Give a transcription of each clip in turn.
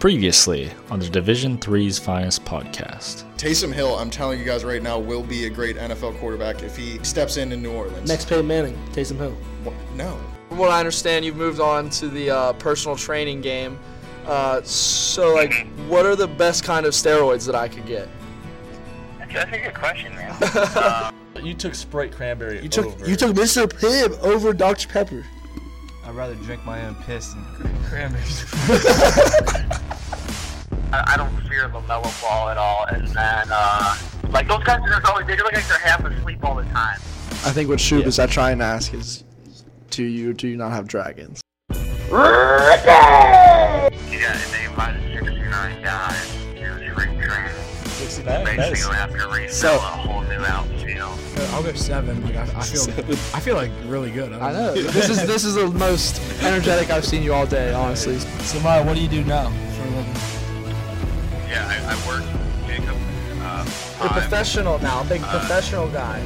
Previously on the Division Three's Finest podcast. Taysom Hill, I'm telling you guys right now, will be a great NFL quarterback if he steps in in New Orleans. Next Peyton Manning, Taysom Hill. What? No. From what I understand, you've moved on to the uh, personal training game. Uh, so, like, what are the best kind of steroids that I could get? That's a good question, man. uh, You took Sprite cranberry. You took over. you took Mr. Pibb over Dr. Pepper. I'd rather drink my own piss than cranberries. I, I don't fear LaMelo Ball at all. And then, uh, like, those guys are always, they look like they're half asleep all the time. I think what Shub is that trying to ask is, do you do you not have dragons? Yeah, and they invited 69 guys to spring training. 69? That Basically, is, gonna have to rebuild So- a whole new outfield. I'll go seven. Like I, I feel, I feel like really good. I know this is this is the most energetic I've seen you all day, honestly. So, Maya, what do you do now? For a living. Yeah, I, I work Jacob. Uh, You're professional now, big professional guy.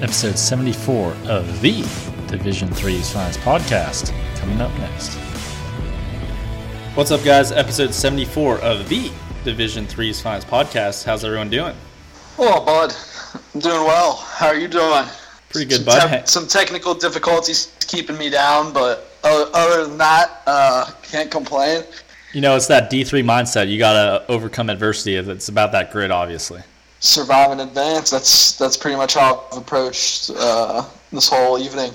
Episode 74 of the Division Three's Finest podcast coming up next. What's up, guys? Episode 74 of the Division Three's Finest podcast. How's everyone doing? Oh, bud. I'm doing well. How are you doing? Pretty good, some bud. tep- some technical difficulties keeping me down, but other, other than that, uh, can't complain. You know, it's that D3 mindset. You got to overcome adversity. It's about that grit, obviously. Survive and advance. That's that's pretty much how I've approached uh, this whole evening.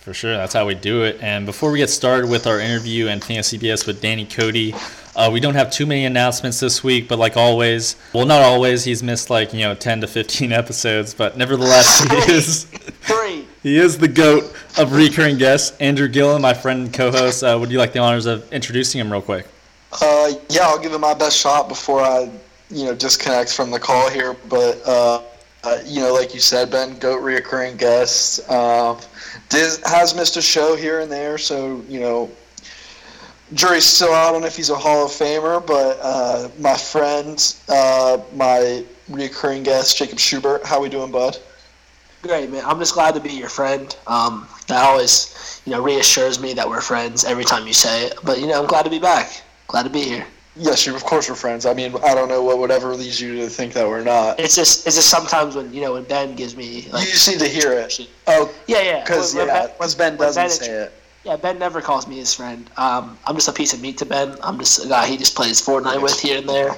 For sure, that's how we do it. And before we get started with our interview and Fantasy BS with Danny Cody, uh, we don't have too many announcements this week, but like always, well, not always. He's missed like you know 10 to 15 episodes, but nevertheless, he is Three. he is the goat of recurring guests. Andrew Gillen, my friend and co-host. Uh, would you like the honors of introducing him real quick? Uh, yeah, I'll give it my best shot before I, you know, disconnect from the call here. But uh, uh, you know, like you said, Ben, goat reoccurring guest. Um, Diz has missed a show here and there, so you know, jury's still out on if he's a Hall of Famer. But uh, my friend, uh, my reoccurring guest, Jacob Schubert, how we doing, bud? Great, man. I'm just glad to be your friend. Um, that always, you know, reassures me that we're friends every time you say it. But you know, I'm glad to be back. Glad to be here. Yes, you. Of course, we're friends. I mean, I don't know what would ever leads you to think that we're not. It's just, it's just sometimes when you know when Ben gives me You like, just need to hear it. Oh, yeah, yeah, because when yeah, Ben- because Ben doesn't Ben say it. Yeah, Ben never calls me his friend. Um, I'm just a piece of meat to Ben. I'm just a guy he just plays Fortnite with here and there.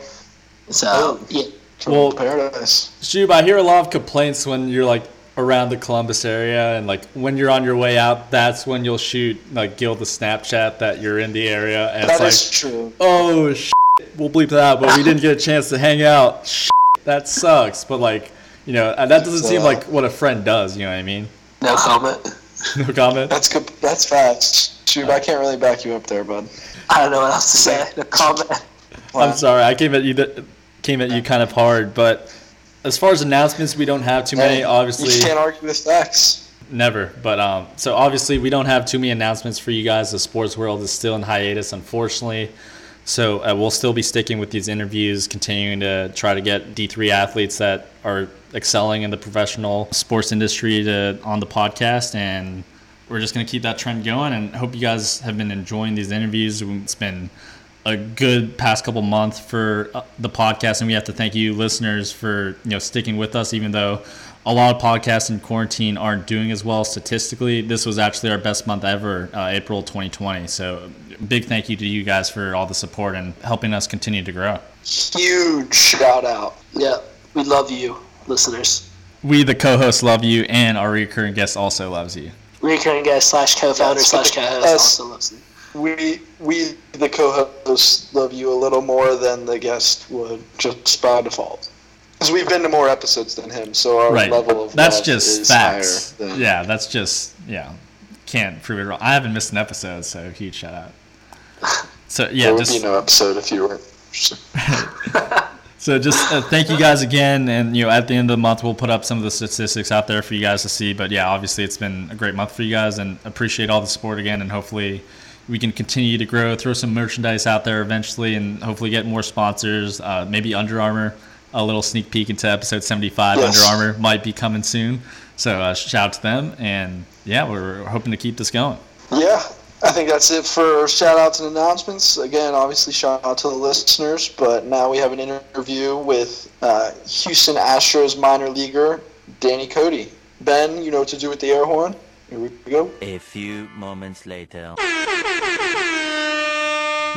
So Oh. yeah, From Well- paradise. Shub, I hear a lot of complaints when you're like around the Columbus area, and like when you're on your way out, that's when you'll shoot like Gil the Snapchat that you're in the area, and That it's is like. true. oh shit, we'll bleep that out, but we didn't get a chance to hang out. Shit, that sucks. But like, you know, uh, that doesn't seem like what a friend does. You know what I mean? no comment. No comment. That's good. That's facts. Shoot, I can't really back you up there, bud. I don't know what else to say. No comment. I'm sorry, I came at you. That came at you kind of hard, but as far as announcements, we don't have too many. Hey, Obviously, you can't argue with facts. Never, but um, so obviously we don't have too many announcements for you guys. The sports world is still in hiatus, unfortunately. So uh, we'll still be sticking with these interviews, continuing to try to get D3 athletes that are excelling in the professional sports industry to on the podcast, and we're just gonna keep that trend going. And hope you guys have been enjoying these interviews. It's been a good past couple months for uh, the podcast, and we have to thank you listeners for you know sticking with us, even though a lot of podcasts in quarantine aren't doing as well statistically. This was actually our best month ever, uh, April 2020. So big thank you to you guys for all the support and helping us continue to grow. Huge shout out. Yeah, we love you, listeners. We, the co-hosts, love you, and our recurring guest also loves you. Recurring guest slash co-founder slash co-host also loves you. We we the co-hosts love you a little more than the guest would just by default. Because we've been to more episodes than him, so our Right. level of That's just is facts. than Yeah, that's just yeah. Can't prove it wrong. I haven't missed an episode, so huge shout out. So yeah, there would just be no episode if you were. So just uh, thank you guys again, and you know at the end of the month we'll put up some of the statistics out there for you guys to see. But yeah, obviously it's been a great month for you guys, and appreciate all the support again, and hopefully we can continue to grow, throw some merchandise out there eventually, and hopefully get more sponsors. Uh, maybe Under Armour, a little sneak peek into episode 75. Yes. Under Armour might be coming soon, so uh, shout out to them, and yeah, we're hoping to keep this going. Yeah, I think that's it for shout outs and announcements. Again, obviously, shout out to the listeners, but now we have an interview with uh, Houston Astros minor leaguer Danny Cody. Ben, you know what to do with the air horn. Here we go. A few moments later.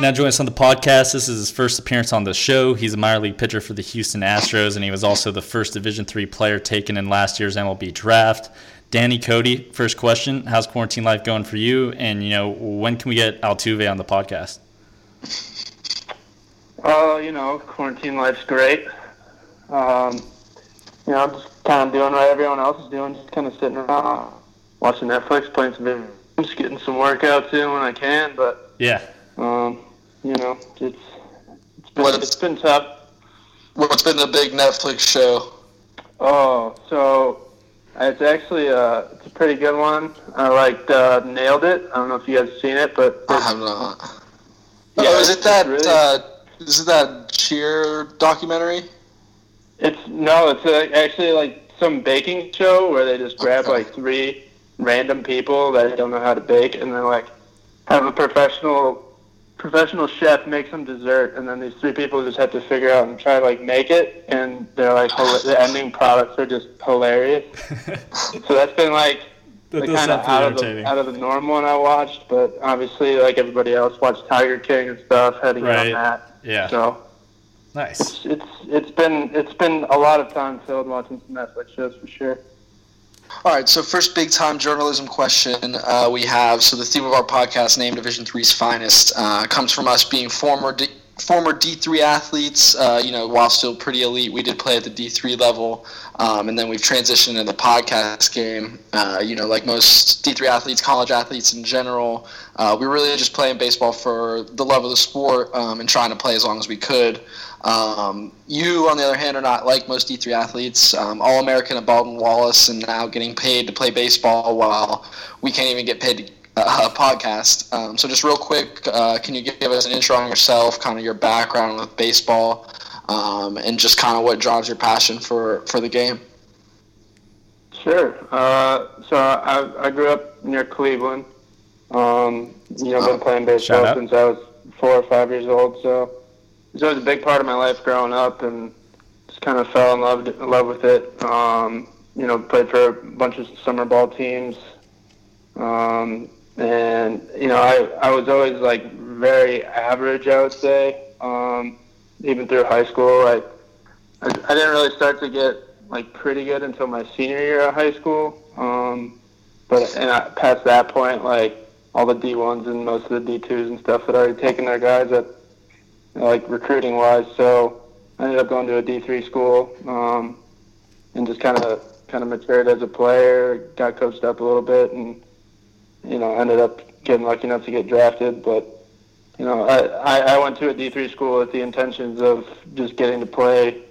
Now joining us on the podcast. This is his first appearance on the show. He's a minor league pitcher for the Houston Astros, and he was also the first Division three player taken in last year's MLB draft. Danny Cody, first question: How's quarantine life going for you? And you know, when can we get Altuve on the podcast? Uh, you know, quarantine life's great. Um, you know, just kind of doing what everyone else is doing, just kind of sitting around, watching Netflix, playing some video games, getting some workouts in when I can. But Yeah. Um, you know, it's it's been it's been tough. What's been the big Netflix show? Oh, so it's actually uh, it's a pretty good one. I liked uh, Nailed It. I don't know if you guys have seen it, but I have not. Yeah, oh, is it that? really- Uh, is it that cheer documentary? It's no, it's uh actually like some baking show where they just grab like three random people that don't know how to bake, and then like have a professional professional chef make some dessert, and then these three people just have to figure out and try to like make it, and they're like the ending products are just hilarious. so that's been like That the kind of out of the out of the norm one I watched, but obviously like everybody else watched Tiger King and stuff, get Right. on that. Yeah. So Nice. it's it's it's been it's been a lot of time filled watching some Netflix shows for sure. All right, so first big time journalism question uh, we have. So the theme of our podcast, named Division Three's Finest, uh, comes from us being former D- former D three athletes. Uh, you know, while still pretty elite, we did play at the D three level, um, and then we've transitioned into the podcast game. Uh, you know, like most D three athletes, college athletes in general, uh, we really just playing baseball for the love of the sport um, and trying to play as long as we could. Um, you, on the other hand, are not like most D3 athletes, um, All American at Baldwin Wallace, and now getting paid to play baseball while we can't even get paid to uh, podcast. Um, so, just real quick, uh, can you give us an intro on yourself, kind of your background with baseball, um, and just kind of what drives your passion for, for the game? Sure. Uh, so I, I grew up near Cleveland. Um, you know, been playing baseball since I was four or five years old. So it was always a big part of my life growing up, and just kind of fell in love in love with it. Um, you know, played for a bunch of summer ball teams, um, and you know, I I was always like very average, I would say. Um, even through high school, I I, I didn't really start to get like pretty good until my senior year of high school. Um, but and I, past that point, like all the D1s and most of the D2s and stuff had already taken their guys at like recruiting wise. So I ended up going to a D3 school um, and just kind of kind of matured as a player. Got coached up a little bit, and you know ended up getting lucky enough to get drafted. But you know I, I, went to a D3 school with the intentions of just getting to play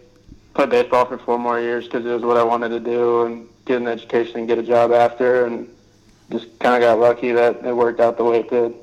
play baseball for four more years because it was what I wanted to do and get an education and get a job after and just kind of got lucky that it worked out the way it did.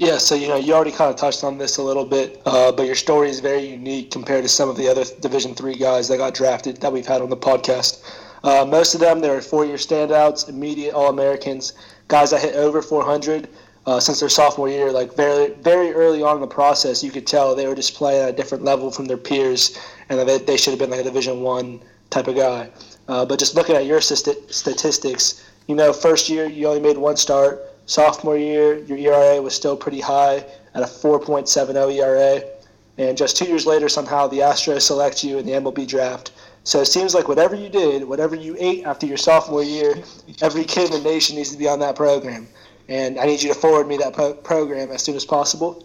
Yeah, so you know you already kind of touched on this a little bit, uh, but your story is very unique compared to some of the other Division three guys that got drafted that we've had on the podcast. Uh, most of them, they were four-year standouts, immediate All-Americans, guys that hit over 400 uh, since their sophomore year. Like very, very early on in the process, you could tell they were just playing at a different level from their peers, and that they, should have been like a Division one type of guy. Uh, but just looking at your sti- statistics, you know, first year you only made one start. Sophomore year, your ERA was still pretty high at a 4.70 ERA. And just two years later, somehow the Astros select you in the MLB draft. So it seems like whatever you did, whatever you ate after your sophomore year, every kid in the nation needs to be on that program. And I need you to forward me that pro- program as soon as possible.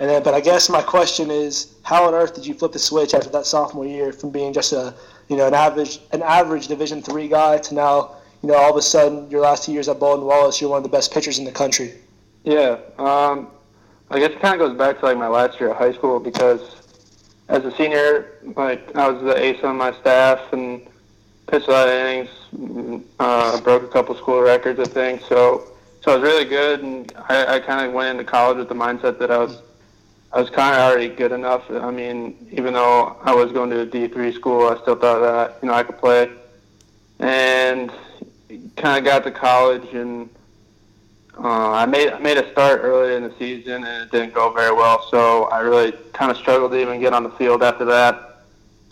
And then, but I guess my question is, how on earth did you flip the switch after that sophomore year from being just a, you know, an average, an average Division three guy to now, you know, all of a sudden your last two years at Baldwin Wallace, you're one of the best pitchers in the country. Yeah, um, I guess it kind of goes back to like my last year of high school because as a senior, like I was the ace on my staff and pitched a lot of innings, uh, broke a couple school records, I think. So, so I was really good, and I, I kind of went into college with the mindset that I was, I was kind of already good enough. I mean, even though I was going to a D three school, I still thought that you know I could play, and kind of got to college and uh, I made made a start early in the season and it didn't go very well. So I really kind of struggled to even get on the field after that.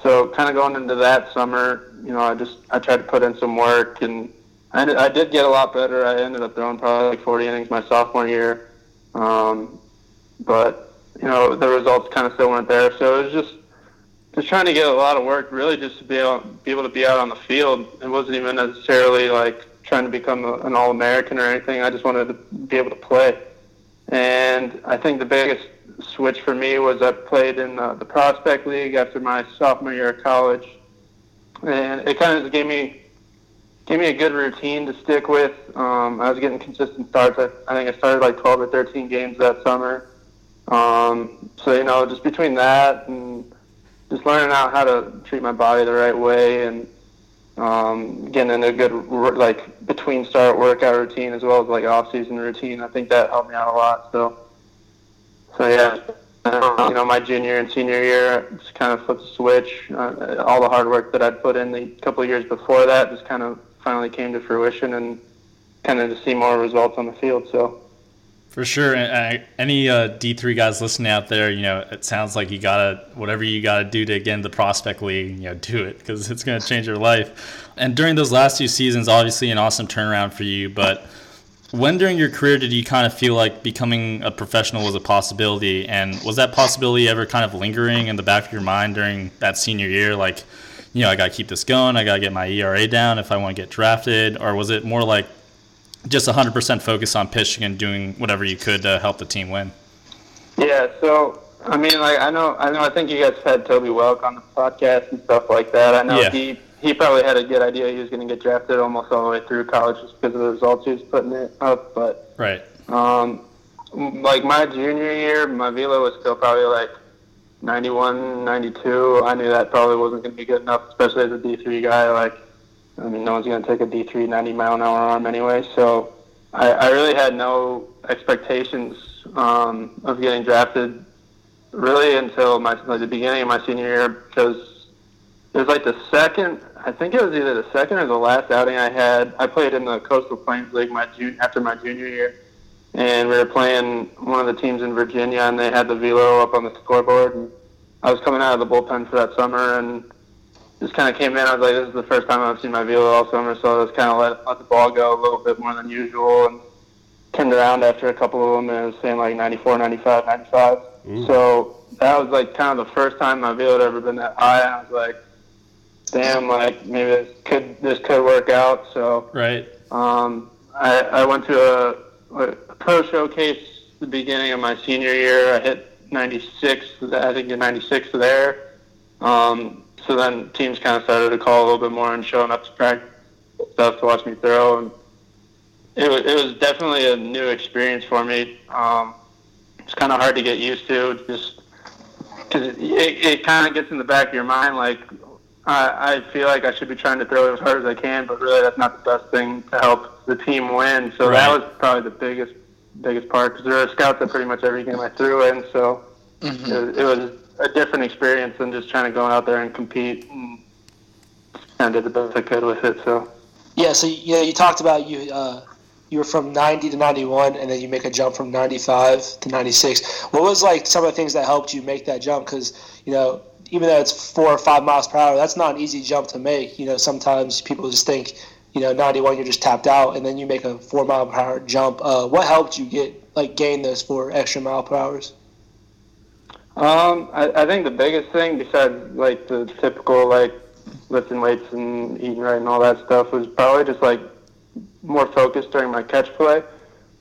So kind of going into that summer, you know, I just I tried to put in some work and I, I did get a lot better. I ended up throwing probably like 40 innings my sophomore year, um, but you know the results kind of still weren't there. So it was just just trying to get a lot of work, really, just to be able be able to be out on the field. It wasn't even necessarily like trying to become a, an All-American or anything. I just wanted to be able to play. And I think the biggest switch for me was I played in the, the prospect league after my sophomore year of college, and it kind of gave me gave me a good routine to stick with. Um, I was getting consistent starts. I, I think I started like 12 or 13 games that summer. Um, so you know, just between that and just learning out how to treat my body the right way and um, getting in a good like between start workout routine as well as like off season routine. I think that helped me out a lot. So, so yeah, you know, my junior and senior year just kind of flipped the switch. Uh, all the hard work that I'd put in the couple of years before that just kind of finally came to fruition and kind of to see more results on the field. So. For sure. And any uh, D3 guys listening out there, you know, it sounds like you got to, whatever you got to do to get into the prospect league, you know, do it because it's going to change your life. And during those last two seasons, obviously an awesome turnaround for you. But when during your career did you kind of feel like becoming a professional was a possibility? And was that possibility ever kind of lingering in the back of your mind during that senior year? Like, you know, I got to keep this going. I got to get my ERA down if I want to get drafted. Or was it more like, just 100% focus on pitching and doing whatever you could to help the team win. Yeah, so I mean, like I know, I know, I think you guys had Toby Welk on the podcast and stuff like that. I know yeah. he he probably had a good idea he was going to get drafted almost all the way through college just because of the results he was putting it up. But right, um, like my junior year, my velo was still probably like 91, 92. I knew that probably wasn't going to be good enough, especially as a D3 guy. Like I mean, no one's going to take a D3 90 mile an hour arm anyway. So I, I really had no expectations um, of getting drafted really until my like the beginning of my senior year because it was like the second. I think it was either the second or the last outing I had. I played in the Coastal Plains League my jun- after my junior year, and we were playing one of the teams in Virginia, and they had the velo up on the scoreboard. And I was coming out of the bullpen for that summer, and just kind of came in. I was like, this is the first time I've seen my velo all summer, so I just kind of let, let the ball go a little bit more than usual and turned around after a couple of them and it was saying like 94, 95, 95. Mm. So that was like kind of the first time my velo had ever been that high. And I was like, damn, like maybe this could this could work out. So right. Um, I, I went to a, a pro showcase the beginning of my senior year. I hit 96. I think 96 there. Um, so then teams kind of started to call a little bit more and showing up to practice stuff to watch me throw, and it was it was definitely a new experience for me. Um, it's kind of hard to get used to, just because it, it, it kind of gets in the back of your mind, like I, I feel like I should be trying to throw as hard as I can, but really that's not the best thing to help the team win. So right. that was probably the biggest biggest part because there were scouts at pretty much every game I threw in, so mm-hmm. it, it was a different experience than just trying to go out there and compete and of did the best I could with it. So. Yeah, so you know, you talked about you uh, you were from 90 to 91, and then you make a jump from 95 to 96. What was like some of the things that helped you make that jump? Because you know, even though it's four or five miles per hour, that's not an easy jump to make. You know, sometimes people just think, you know, 91 you're just tapped out, and then you make a four mile per hour jump. Uh, what helped you get like gain those four extra mile per hours? Um, I, I think the biggest thing besides like the typical like lifting weights and eating right and all that stuff was probably just like more focused during my catch play.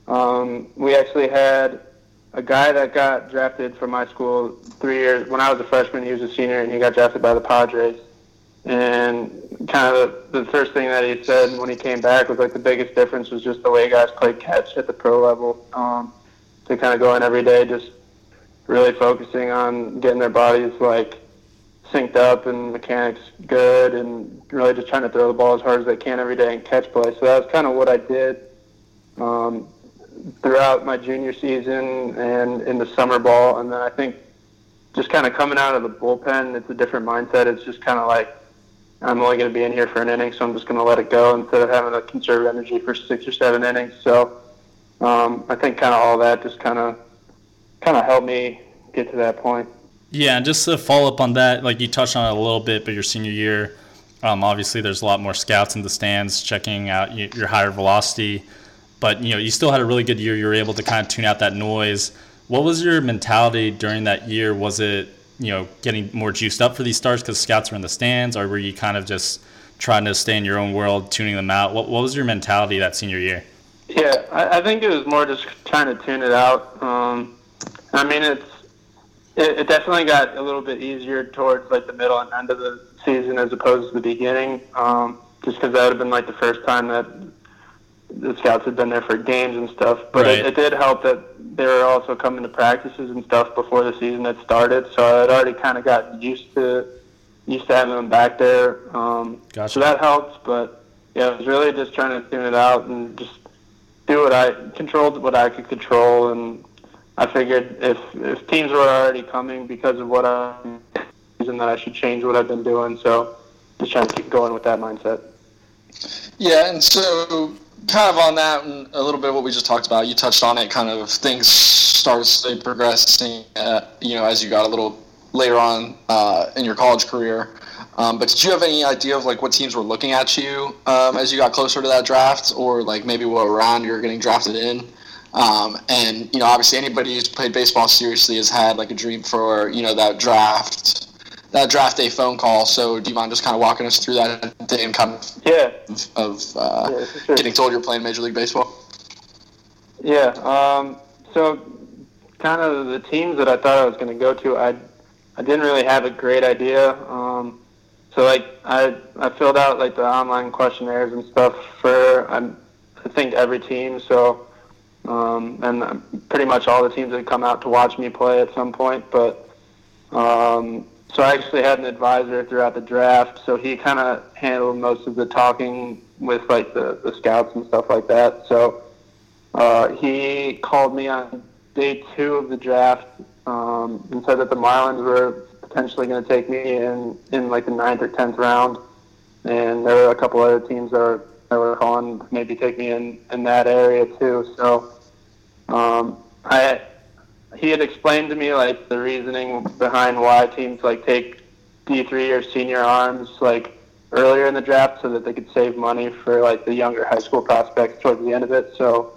Um, we actually had a guy that got drafted from my school three years when I was a freshman. He was a senior and he got drafted by the Padres. And kind of the first thing that he said when he came back was like the biggest difference was just the way guys play catch at the pro level. Um, to kind of go in every day, just really focusing on getting their bodies like synced up and mechanics good and really just trying to throw the ball as hard as they can every day and catch play. So that's kind of what I did um, throughout my junior season and in the summer ball. And then I think just kind of coming out of the bullpen, it's a different mindset. It's just kind of like I'm only going to be in here for an inning, so I'm just going to let it go instead of having to conserve energy for six or seven innings. So um, I think kind of all that just kind of kind of helped me get to that point. Yeah, and just to follow up on that, like you touched on it a little bit, but your senior year, um, obviously there's a lot more scouts in the stands checking out your higher velocity, but you know you still had a really good year. You were able to kind of tune out that noise. What was your mentality during that year? Was it you know getting more juiced up for these stars because scouts were in the stands, or were you kind of just trying to stay in your own world, tuning them out? What, what was your mentality that senior year? Yeah, I, I think it was more just trying to tune it out. Um, I mean, it's it, it definitely got a little bit easier towards like the middle and end of the season as opposed to the beginning. Um, just because that would have been like the first time that the scouts had been there for games and stuff. But Right. it, it did help that they were also coming to practices and stuff before the season had started. So I'd already kind of gotten used to used to having them back there. Um, Gotcha. So that helped. But yeah, I was really just trying to tune it out and just do what I controlled what I could control. And I figured if if teams were already coming because of what I reason that I should change what I've been doing. So just trying to keep going with that mindset. Yeah, and so kind of on that and a little bit of what we just talked about, you touched on it. Kind of things started slowly progressing, uh, you know, as you got a little later on uh, in your college career. Um, but did you have any idea of like what teams were looking at you um, as you got closer to that draft, or like maybe what round you were getting drafted in? Um, and you know, obviously, anybody who's played baseball seriously has had like a dream for you know that draft, that draft day phone call. So, do you mind just kind of walking us through that day and kind of Yeah. of uh, Yeah, sure. getting told you're playing Major League Baseball? Yeah. Um, so, kind of the teams that I thought I was going to go to, I I didn't really have a great idea. Um, so like I I filled out like the online questionnaires and stuff for I, I think every team. So um, and pretty much all the teams had come out to watch me play at some point. But um, so I actually had an advisor throughout the draft. So he kind of handled most of the talking with like the, the scouts and stuff like that. So uh, he called me on day two of the draft um, and said that the Marlins were potentially going to take me in in like the ninth or tenth round, and there were a couple other teams that were that were calling maybe take me in in that area too. So um, I he had explained to me like the reasoning behind why teams like take D three or senior arms like earlier in the draft so that they could save money for like the younger high school prospects towards the end of it. So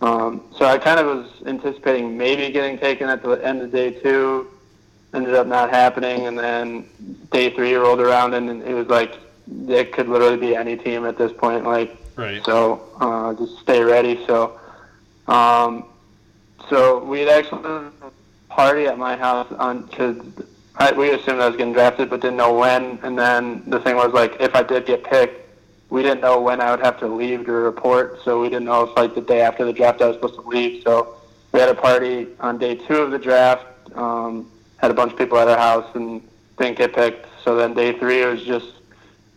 um, so I kind of was anticipating maybe getting taken at the end of day two. Ended up not happening, and then day three rolled around, and it was like it could literally be any team at this point. Like, Right. so uh, just stay ready. So, um, so we had actually a party at my house on because we assumed I was getting drafted, but didn't know when. And then the thing was like, if I did get picked, we didn't know when I would have to leave to report. So we didn't know if like the day after the draft I was supposed to leave. So we had a party on day two of the draft. Um, had a bunch of people at our house and didn't get picked. So then day three it was just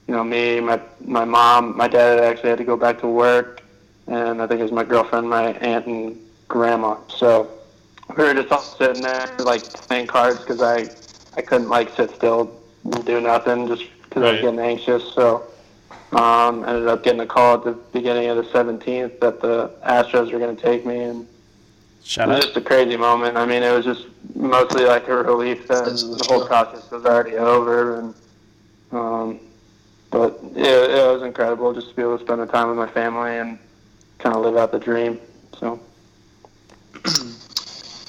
you know me, my my mom, my dad actually had to go back to work, and I think it was my girlfriend, my aunt, and grandma. So we were just all sitting there like playing cards because I I couldn't like sit still and do nothing just because I was getting anxious. So um, ended up getting a call at the beginning of the 17th that the Astros were going to take me, and Shout it was out. just a crazy moment. I mean, it was just mostly like a relief that the whole process was already over, and um, but yeah, it was incredible just to be able to spend the time with my family and kind of live out the dream. So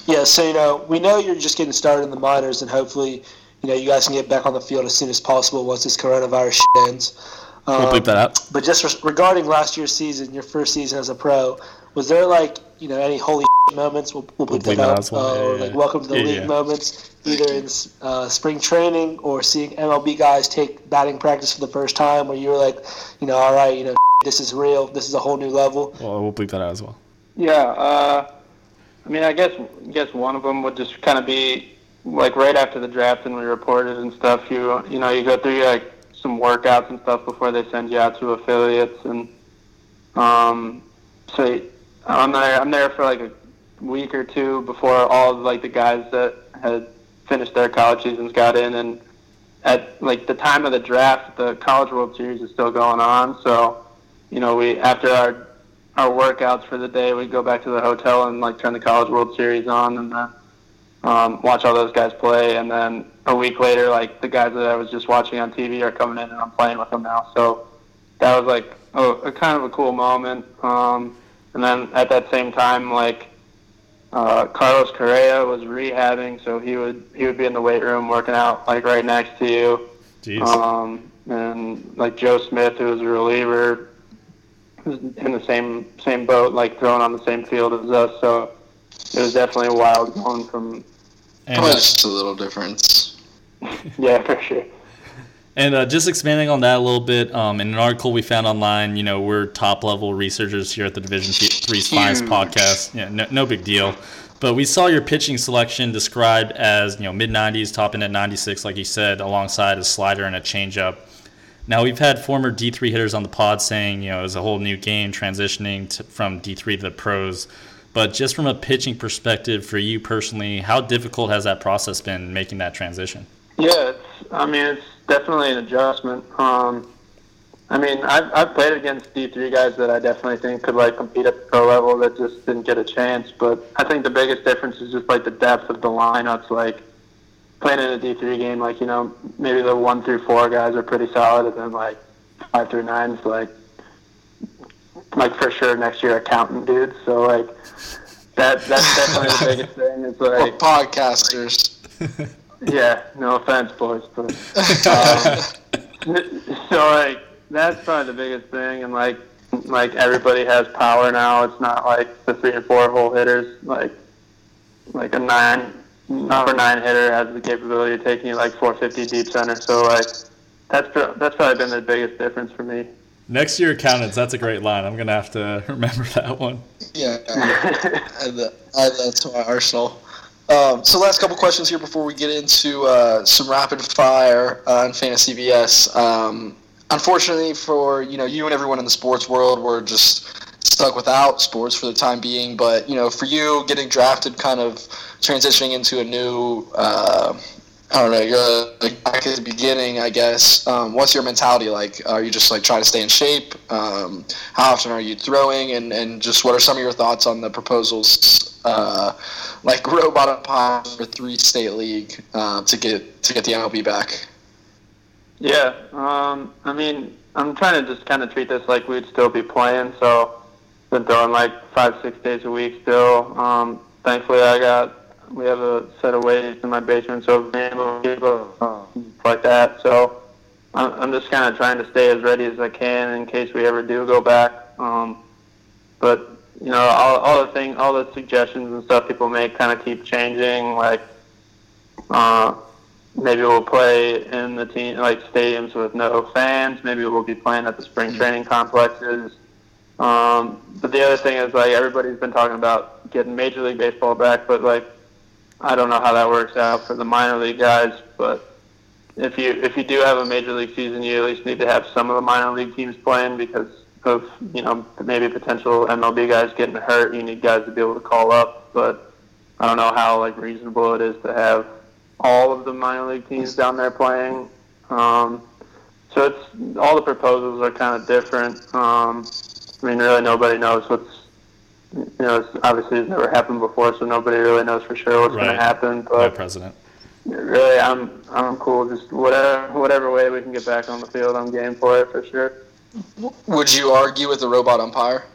Yeah, so you know, we know you're just getting started in the minors, and hopefully, you know, you guys can get back on the field as soon as possible once this coronavirus ends. Um, We'll bleep that out. But just res- regarding last year's season, your first season as a pro, was there like you know any holy moments? We'll, we'll bleep We'll bleep that that out. well. uh, Yeah, or like welcome to the Yeah, league yeah. moments, either in uh, spring training or seeing MLB guys take batting practice for the first time, where you were like, you know, all right, you know, this is real, this is a whole new level. Well, we'll bleep that out as well. yeah, uh, I mean, I guess I guess one of them would just kind of be like right after the draft and we reported and stuff. You you know you go through like some workouts and stuff before they send you out to affiliates and um, so I'm there I'm there for like a week or two before all of like the guys that had finished their college seasons got in and at like the time of the draft the college world series is still going on so you know we after our our workouts for the day. We'd go back to the hotel and like turn the College World Series on, and then um, watch all those guys play. And then a week later, like the guys that I was just watching on TV are coming in, and I'm playing with them now. So that was like a, a kind of a cool moment. Um, and then at that same time, like uh, Carlos Correa was rehabbing, so he would he would be in the weight room working out like right next to you. Jeez. Um, and like Joe Smith, who was a reliever, in the same same boat, like throwing on the same field as us. So it was definitely wild going from. And, Probably uh, just a little difference. yeah, for sure. And uh, just expanding on that a little bit, um, in an article we found online, you know, we're top level researchers here at the Division Three Finest Huge. podcast. Yeah, no, no big deal. But we saw your pitching selection described as you know mid 90s, topping at 96, like you said, alongside a slider and a changeup. Now we've had former D3 hitters on the pod saying you know it was a whole new game transitioning to, from D3 to the pros. But just from a pitching perspective, for you personally, how difficult has that process been making that transition? Yeah, it's, I mean, it's definitely an adjustment. Um, I mean, I've, I've played against D3 guys that I definitely think could like compete at the pro level that just didn't get a chance. But I think the biggest difference is just like the depth of the lineups. Like playing in a D3 game, like you know, maybe the one through four guys are pretty solid, and then like five through nine is like like for sure next year accountant dudes. So like that that's definitely the biggest thing. It's Or like podcasters. yeah, no offense, boys, but um, so like that's probably the biggest thing, and like like everybody has power now. It's not like the three and four hole hitters. Like like a nine number nine hitter has the capability of taking like 450 deep center. So like that's pro- that's probably been the biggest difference for me. Next year, accountants. That's a great line. I'm gonna have to remember that one. Yeah, add add that to my arsenal. Um, so, last couple questions here before we get into uh, some rapid fire uh, on Fantasy BS. Um, unfortunately, for you know you and everyone in the sports world, we're just stuck without sports for the time being. But you know, for you, getting drafted, kind of transitioning into a new. Uh, I don't know. You're back at the beginning, I guess. Um, what's your mentality like? Are you just like trying to stay in shape? Um, how often are you throwing? And, and just what are some of your thoughts on the proposals, uh, like robot umpire for three state league uh, to get to get the MLB back? Yeah, um, I mean, I'm trying to just kind of treat this like we'd still be playing. So, been throwing like five, six days a week still. Um, thankfully, I got we have a set of weights in my basement, so being able to keep like that. So, I'm, I'm just kind of trying to stay as ready as I can in case we ever do go back. Um, but you know, all, all the thing, all the suggestions and stuff people make kind of keep changing. Like, uh, maybe we'll play in the team like stadiums with no fans. Maybe we'll be playing at the spring training complexes. Um, but the other thing is like everybody's been talking about getting Major League Baseball back, but like I don't know how that works out for the minor league guys. But if you if you do have a Major League season, you at least need to have some of the minor league teams playing because of you know maybe potential MLB guys getting hurt. You need guys to be able to call up, but I don't know how like reasonable it is to have all of the minor league teams down there playing. Um, so it's all the proposals are kind of different. Um, I mean, really nobody knows what's you know. It's, obviously, it's never happened before, so nobody really knows for sure what's going to happen. My But president. really, I'm I'm cool. Just whatever whatever way we can get back on the field, I'm game for it for sure. Would you argue with the robot umpire?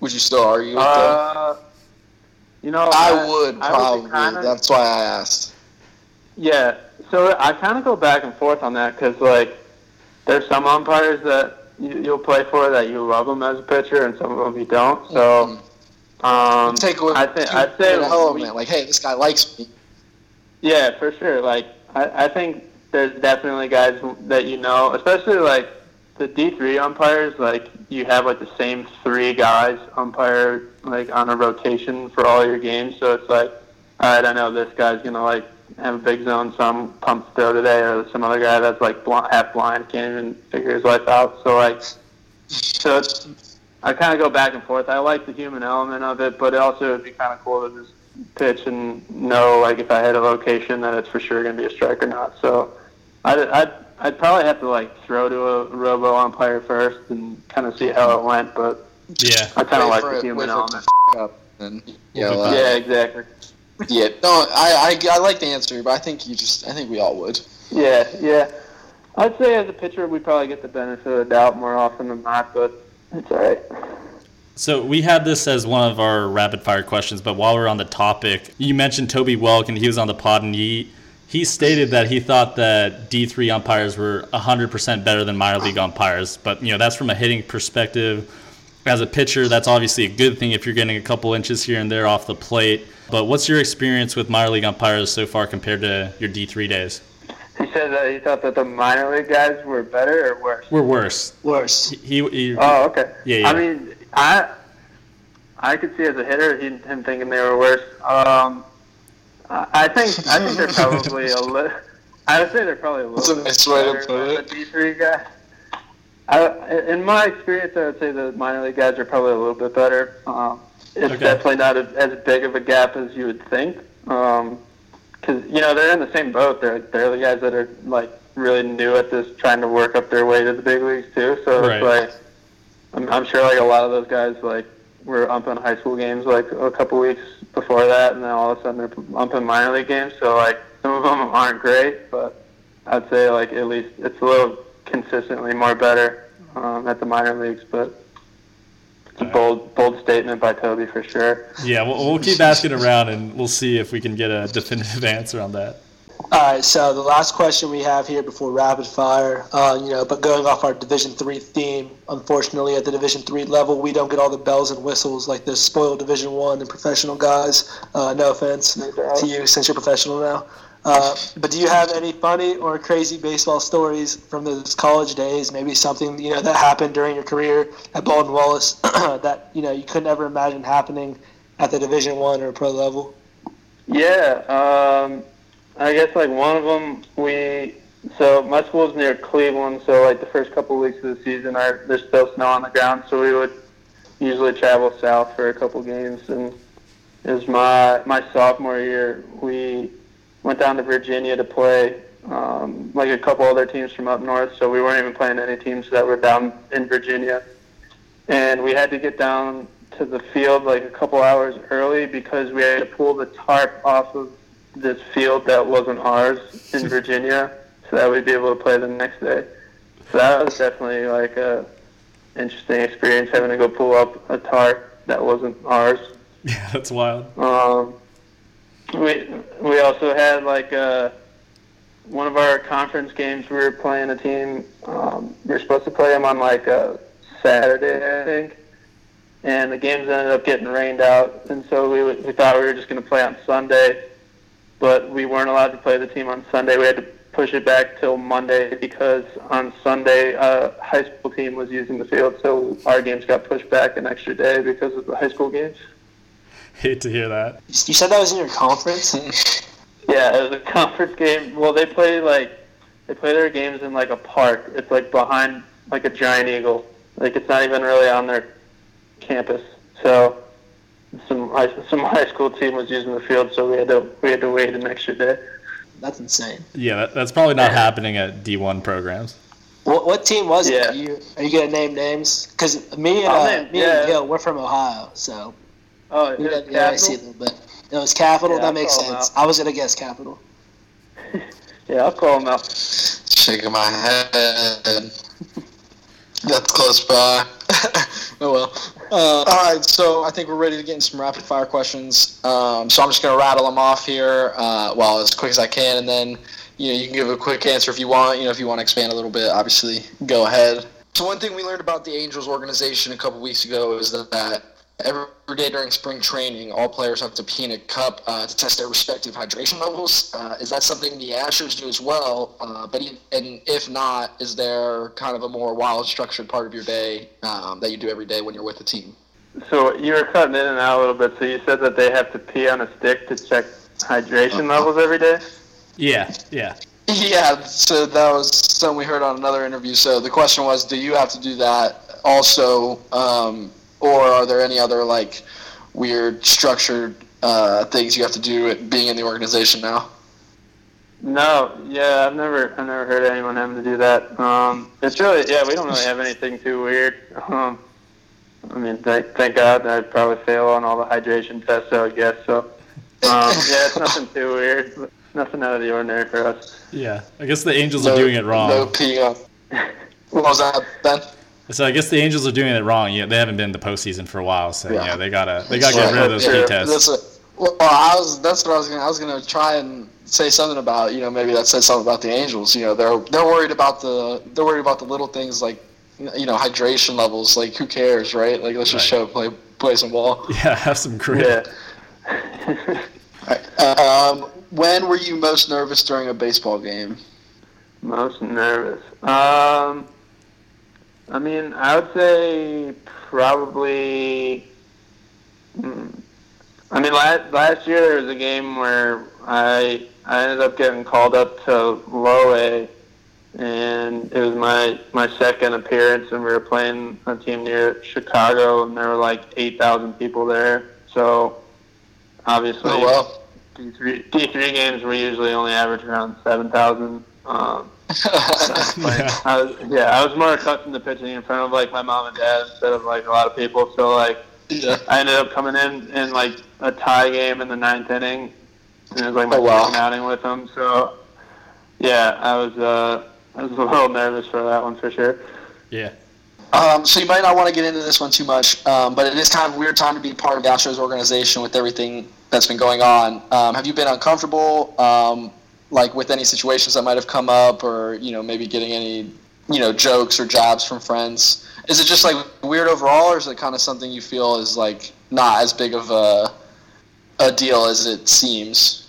Would you still argue with Uh, you know. I I- would I would probably. kinda- That's why I asked. Yeah, so I kind of go back and forth on that because like there's some umpires that you, you'll play for that you love them as a pitcher, and some of them you don't. So, um, Take away I think I'd say Like, hey, this guy likes me. Yeah, for sure. Like I, I think there's definitely guys that you know, especially like the D three umpires. Like you have like the same three guys umpire like on a rotation for all your games. So it's like, all right, I know this guy's gonna like have a big zone, so I'm pumped to throw today, or some other guy that's like bl- half blind, can't even figure his life out. So like, so it's I kind of go back and forth. I like the human element of it, but it also would be kind of cool to just pitch and know, like, if I had a location that it's for sure going to be a strike or not. So I'd, I'd, I'd probably have to, like, throw to a robo umpire first and kind of see how it went. But Yeah. I kind of like the human wait for it to element. f- up and yeah, We'll be Yeah, exactly. Yeah, no, I, I, I like the answer, but I think you just, I think we all would. Yeah, yeah. I'd say as a pitcher, we probably get the benefit of the doubt more often than not, but it's all right. So we had this as one of our rapid fire questions, but while we're on the topic, you mentioned Toby Welk, and he was on the pod, and he he stated that he thought that D three umpires were hundred percent better than minor league umpires. But you know that's from a hitting perspective. As a pitcher, that's obviously a good thing if you're getting a couple inches here and there off the plate. But what's your experience with minor league umpires so far compared to your D three days? He said that he thought that the minor league guys were better or worse. We're worse. Worse. He, he Oh, okay. Yeah, yeah. I mean, I I could see as a hitter he, him thinking they were worse. Um, I I think I think they're probably a little. I would say they're probably a little. That's a little bit nice way to better put than it. the D three guy. I, in my experience, I would say the minor league guys are probably a little bit better. Um, it's Okay. definitely not a, as big of a gap as you would think. Because you know they're in the same boat. They're they're the guys that are like really new at this, trying to work up their way to the big leagues too. So Right. it's like I'm, I'm sure like a lot of those guys like were umping high school games like a couple weeks before that, and then all of a sudden they're umping minor league games. So like some of them aren't great, but I'd say like at least it's a little consistently more better um, at the minor leagues. But it's a bold bold statement by Toby for sure. yeah, we'll, we'll keep asking around, and we'll see if we can get a definitive answer on that. All right, so the last question we have here before rapid fire, uh, you know, but going off our Division Three theme, unfortunately, at the Division Three level, we don't get all the bells and whistles like the spoiled Division One and professional guys. Uh, no offense to you, since you're professional now. Uh, but do you have any funny or crazy baseball stories from those college days? Maybe something you know that happened during your career at Baldwin Wallace that you know you could never imagine happening at the Division One or pro level. Yeah, um, I guess like one of them we. So my school's near Cleveland, so like the first couple of weeks of the season, are there's still snow on the ground, so we would usually travel south for a couple games. And it was my my sophomore year. We went down to Virginia to play um, like a couple other teams from up north, so we weren't even playing any teams that were down in Virginia. And we had to get down to the field like a couple hours early because we had to pull the tarp off of this field that wasn't ours in Virginia, so that we'd be able to play the next day. So that was definitely like a interesting experience having to go pull up a tarp that wasn't ours. Yeah, that's wild. Um, we we also had like uh, one of our conference games. We were playing a team. Um, we were supposed to play them on like a Saturday, I think, and the games ended up getting rained out. And so we we thought we were just going to play on Sunday, but we weren't allowed to play the team on Sunday. We had to push it back till Monday because on Sunday a high school team was using the field, so our games got pushed back an extra day because of the high school games. Hate to hear that. You said that was in your conference. Yeah, it was a conference game. Well, they play like they play their games in like a park. It's like behind like a giant eagle. Like it's not even really on their campus. So some high, some high school team was using the field, so we had to we had to wait an extra day. That's insane. Yeah, that, that's probably not happening at D1 programs. What, what team was Yeah. it? You, are you gonna name names? Because me and uh, name- me yeah. and Gil, we're from Ohio, so Oh, yeah, it was got the IC a Capital? little bit. It was Capital. Yeah, that I'll makes sense. I was gonna guess Capital. Yeah, I'll call him out. Shaking my head. That's close by. oh well. Uh, all right, so I think we're ready to get into some rapid fire questions. Um, so I'm just gonna rattle them off here, uh, well, as quick as I can, and then you know you can give a quick answer if you want. You know, if you want to expand a little bit, obviously, go ahead. So one thing we learned about the Angels organization a couple weeks ago is that, that every day during spring training, all players have to pee in a cup uh, to test their respective hydration levels. Uh, is that something the Astros do as well? Uh, but e- and if not, is there kind of a more wild, structured part of your day um, that you do every day when you're with the team? So you were cutting in and out a little bit. So you said that they have to pee on a stick to check hydration levels every day. Yeah, yeah. Yeah, so that was something we heard on another interview. So the question was, do you have to do that also, um, or are there any other like weird structured uh, things you have to do at being in the organization now? No, yeah, I've never, I've never heard anyone having to do that. Um, it's really, yeah, we don't really have anything too weird. Um, I mean, thank, thank God I'd probably fail on all the hydration tests, I would guess. So, um, yeah, it's nothing too weird. Nothing out of the ordinary for us. Yeah, I guess the Angels are doing it wrong. No peeing. What was that, Ben? So I guess the Angels are doing it wrong. Yeah, they haven't been in the postseason for a while, so yeah, Yeah. they gotta they gotta get rid of those Yeah, pee tests. That's a, well, I was. That's what I was gonna. I was gonna try and say something about. You know, maybe that says something about the Angels. You know, they're they're worried about the they're worried about the little things like, you know, hydration levels. Like, who cares, right? Like, let's just show play play some ball. Yeah, have some grit. Yeah. Um, when were you most nervous during a baseball game? Most nervous. Um, I mean, I would say probably. hmm, I mean, last last year there was a game where I I ended up getting called up to low A, and it was my my second appearance, and we were playing a team near Chicago, and there were like eight thousand people there. So obviously, Oh, wow. D three D three games were usually only average around seven thousand. Um, like, I was, yeah, I was more accustomed to pitching in front of like my mom and dad instead of like a lot of people. So like, I ended up coming in in like a tie game in the ninth inning, and it was like my Oh, wow. outing with them. So yeah, I was uh, I was a little nervous for that one for sure. Yeah. Um, so you might not want to get into this one too much, um, but it is kind of a weird time to be part of Astros' organization with everything that's been going on. Um, have you been uncomfortable, um, like with any situations that might have come up, or you know maybe getting any you know jokes or jabs from friends? Is it just like weird overall, or is it kind of something you feel is like not as big of a a deal as it seems?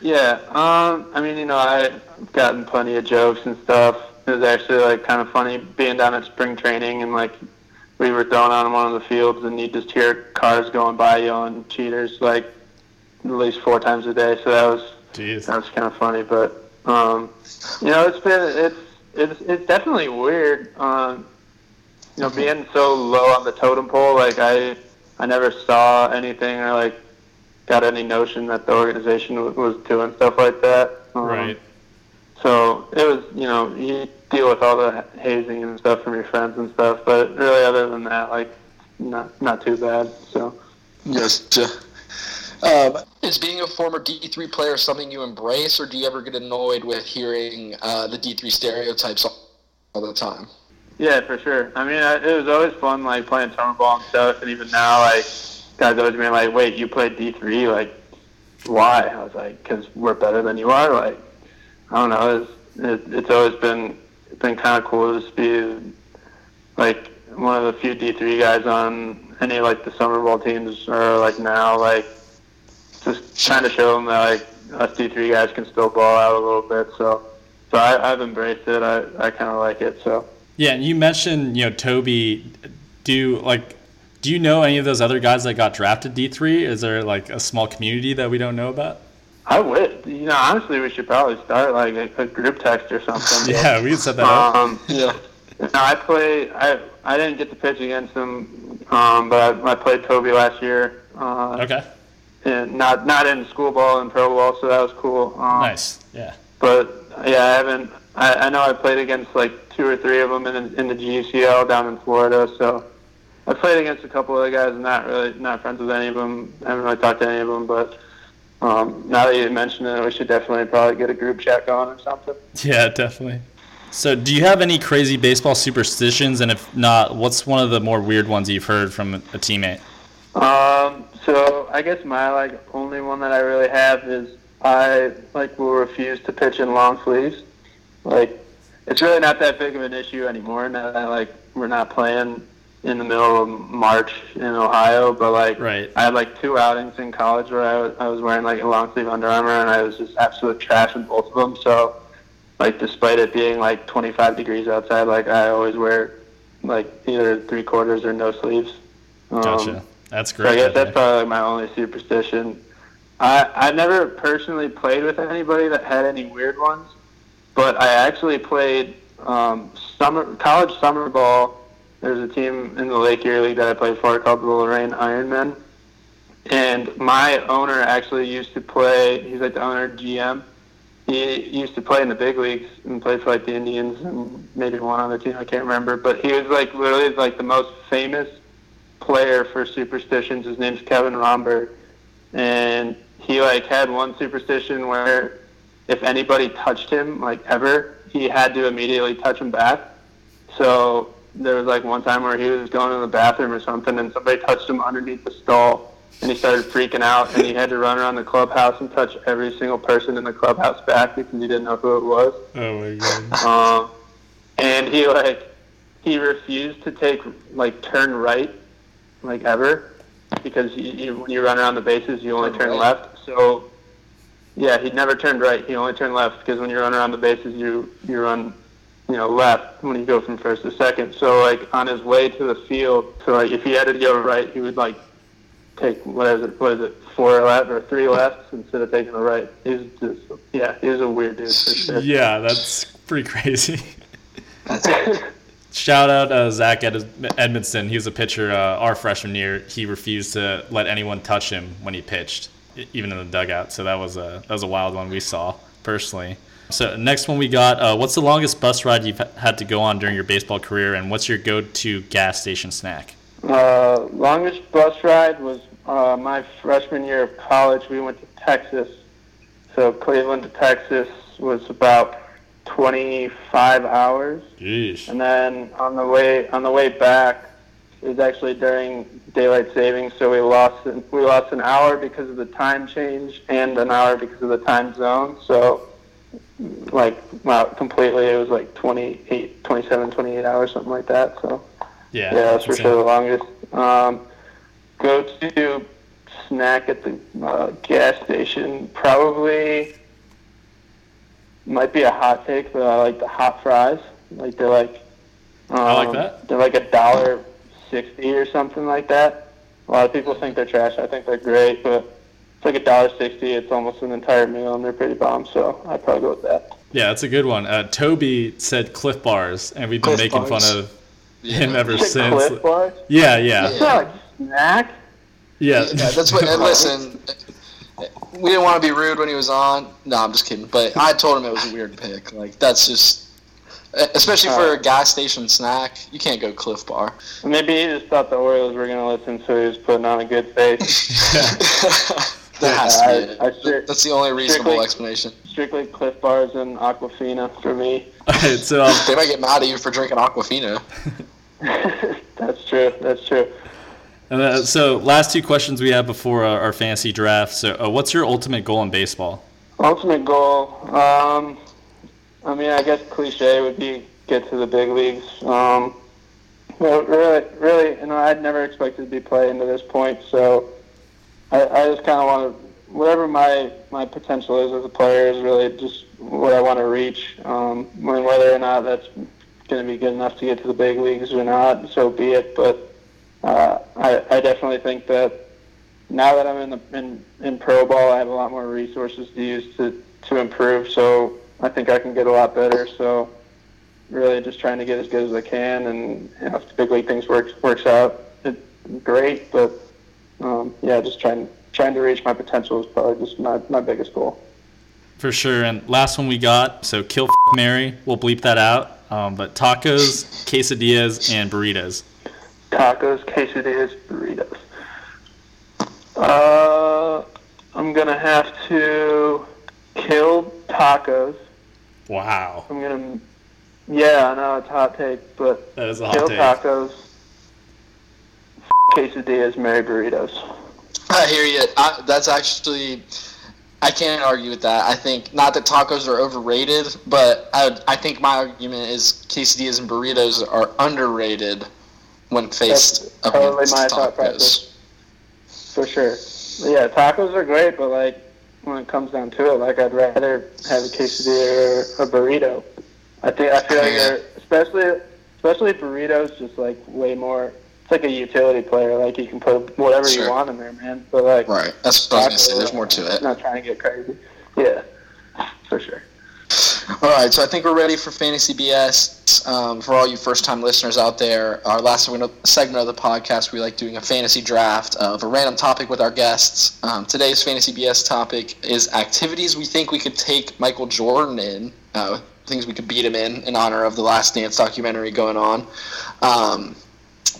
Yeah, um, I mean, you know, I've gotten plenty of jokes and stuff. It was actually like kind of funny being down at spring training and like we were thrown on one of the fields and you just hear cars going by you yelling cheaters like at least four times a day. So that was Jeez. that was kind of funny. But um, you know, it's been it's it's it's definitely weird. Um, you know, being so low on the totem pole, like I I never saw anything or like got any notion that the organization was, was doing stuff like that. Um, Right. So it was, you know, you deal with all the hazing and stuff from your friends and stuff, but really, other than that, like, not not too bad. So. Yes. Um, is being a former D3 player something you embrace, or do you ever get annoyed with hearing uh, the D3 stereotypes all, all the time? Yeah, for sure. I mean, I, it was always fun, like playing summer ball and stuff. And even now, like guys always being like, "Wait, you played D three? Like, why?" I was like, "Cause we're better than you are." Like, I don't know. It's it, it's always been been kind of cool to just be like one of the few D three guys on any like the summer ball teams or like now, like just trying to show them that like us D three guys can still ball out a little bit. So, so I, I've embraced it. I I kind of like it. So. Yeah, and you mentioned you know Toby. Do you, like do you know any of those other guys that got drafted D three? Is there like a small community that we don't know about? I would. You know, honestly, we should probably start like a, a group text or something. Yeah, we can set that up. Um, yeah. No, I play. I I didn't get to pitch against him, um, but I, I played Toby last year. Uh, Okay. And not not in school ball and pro ball, so that was cool. Um, Nice. Yeah. But yeah, I haven't. I, I know I played against like two or three of them in in the GCL down in Florida. So I played against a couple of the guys. and Not really not friends with any of them. I haven't really talked to any of them. But um, now that you mentioned it, we should definitely probably get a group chat going or something. Yeah, definitely. So, do you have any crazy baseball superstitions? And if not, what's one of the more weird ones you've heard from a teammate? Um, so I guess my like only one that I really have is I like will refuse to pitch in long sleeves. Like it's really not that big of an issue anymore now that like we're not playing in the middle of March in Ohio. But like right. I had like two outings in college where I was, I was wearing like a long sleeve Under Armour and I was just absolute trash in both of them. So like despite it being like 25 degrees outside, like I always wear like either three quarters or no sleeves. Um, Gotcha. That's so I guess that's probably my only superstition. I I never personally played with anybody that had any weird ones, but I actually played um, summer college summer ball. There's a team in the Lake Erie League that I played for called the Lorain Ironmen, and my owner actually used to play. He's like the owner GM. He used to play in the big leagues and played for like the Indians and maybe one other team I can't remember. But he was like literally like the most famous player for superstitions. His name's Kevin Rhomberg, and he like had one superstition where if anybody touched him like ever, he had to immediately touch him back. So there was like one time where he was going to the bathroom or something, and somebody touched him underneath the stall, and he started freaking out, and he had to run around the clubhouse and touch every single person in the clubhouse back because he didn't know who it was. Oh my god. Um, and he like he refused to take like turn right, like ever, because you, you, when you run around the bases, you only turn left. So yeah, he never turned right. He only turned left because when you run around the bases, you you run you know left when you go from first to second. So like on his way to the field, so like if he had to go right, he would like take what is it? What is it? Four left or three lefts instead of taking the right. He's just yeah, he's a weird dude for sure. Yeah, that's pretty crazy. Shout out uh, Zach Ed- Edmondson. He was a pitcher uh, our freshman year. He refused to let anyone touch him when he pitched, even in the dugout. So that was a that was a wild one we saw personally. So next one we got. Uh, what's the longest bus ride you've had to go on during your baseball career, and what's your go-to gas station snack? Uh, longest bus ride was uh, my freshman year of college. We went to Texas. So Cleveland to Texas was about 25 hours. Jeez. And then on the way on the way back, it was actually during daylight savings, so we lost we lost an hour because of the time change and an hour because of the time zone. So like well, completely it was like 28 27 28 hours something like that. So Yeah. yeah, that's for sure the longest. Um, go to snack at the uh, gas station. Probably might be a hot take, but I like the hot fries. Like they're like. Um, I like that. They're like a dollar sixty or something like that. A lot of people think they're trash. I think they're great, but it's like a dollar sixty. It's almost an entire meal, and they're pretty bomb. So I'd probably go with that. Yeah, that's a good one. Uh, Toby said Clif Bars, and we've been Clif making Bars. fun of him ever You said since. Clif Bars? Yeah, yeah, It's not like snack. yeah. Yeah, that's what. And listen, we didn't want to be rude when he was on. No, I'm just kidding. But I told him it was a weird pick. Like that's just, especially for a gas station snack, you can't go Clif Bar. Maybe he just thought the Orioles were going to listen, so he was putting on a good face. That has to be it. I, I That's the only reasonable explanation. Strictly Clif Bars and Aquafina for me. All right, so um, They might get mad at you for drinking Aquafina. That's true. That's true. Uh, so, last two questions we have before uh, our fantasy draft. So, uh, what's your ultimate goal in baseball? Ultimate goal. Um, I mean, I guess cliche would be get to the big leagues. Um, really, really, you know, I'd never expected to be playing to this point. So I, I just kind of want to, whatever my my potential is as a player is really just what I want to reach. Um, whether or not that's going to be good enough to get to the big leagues or not, so be it. But uh, I, I definitely think that now that I'm in the in, in pro ball, I have a lot more resources to use to to improve. So I think I can get a lot better. So really, just trying to get as good as I can, and you know, if the big league things works works out, it, great. But um, yeah, just trying trying to reach my potential is probably just my, my biggest goal. For sure. And last one we got. So, kill Mary. We'll bleep that out. Um, but tacos, quesadillas, and burritos. Tacos, quesadillas, burritos. Uh, I'm gonna have to kill tacos. Wow. I'm gonna. Yeah, I know it's hot take, but That is a hot kill take. tacos, quesadillas, marry burritos. I hear you. I, that's actually, I can't argue with that. I think not that tacos are overrated, but I, I think my argument is quesadillas and burritos are underrated when faced That's totally my thought tacos. process. For sure. Yeah, tacos are great, but like when it comes down to it, like I'd rather have a quesadilla or a burrito. I think I feel like Yeah. especially especially burritos just like way more. It's like a utility player. Like you can put whatever Sure. you want in there, man. But like Right. That's what I was gonna say. There's more to it. Not trying to get crazy. Yeah, for sure. All right, so I think we're ready for Fantasy BS. Um, for all you first-time listeners out there, our last segment segment of the podcast, we like doing a fantasy draft of a random topic with our guests. Um, today's Fantasy BS topic is activities we think we could take Michael Jordan in, uh, things we could beat him in in honor of the Last Dance documentary going on. Um,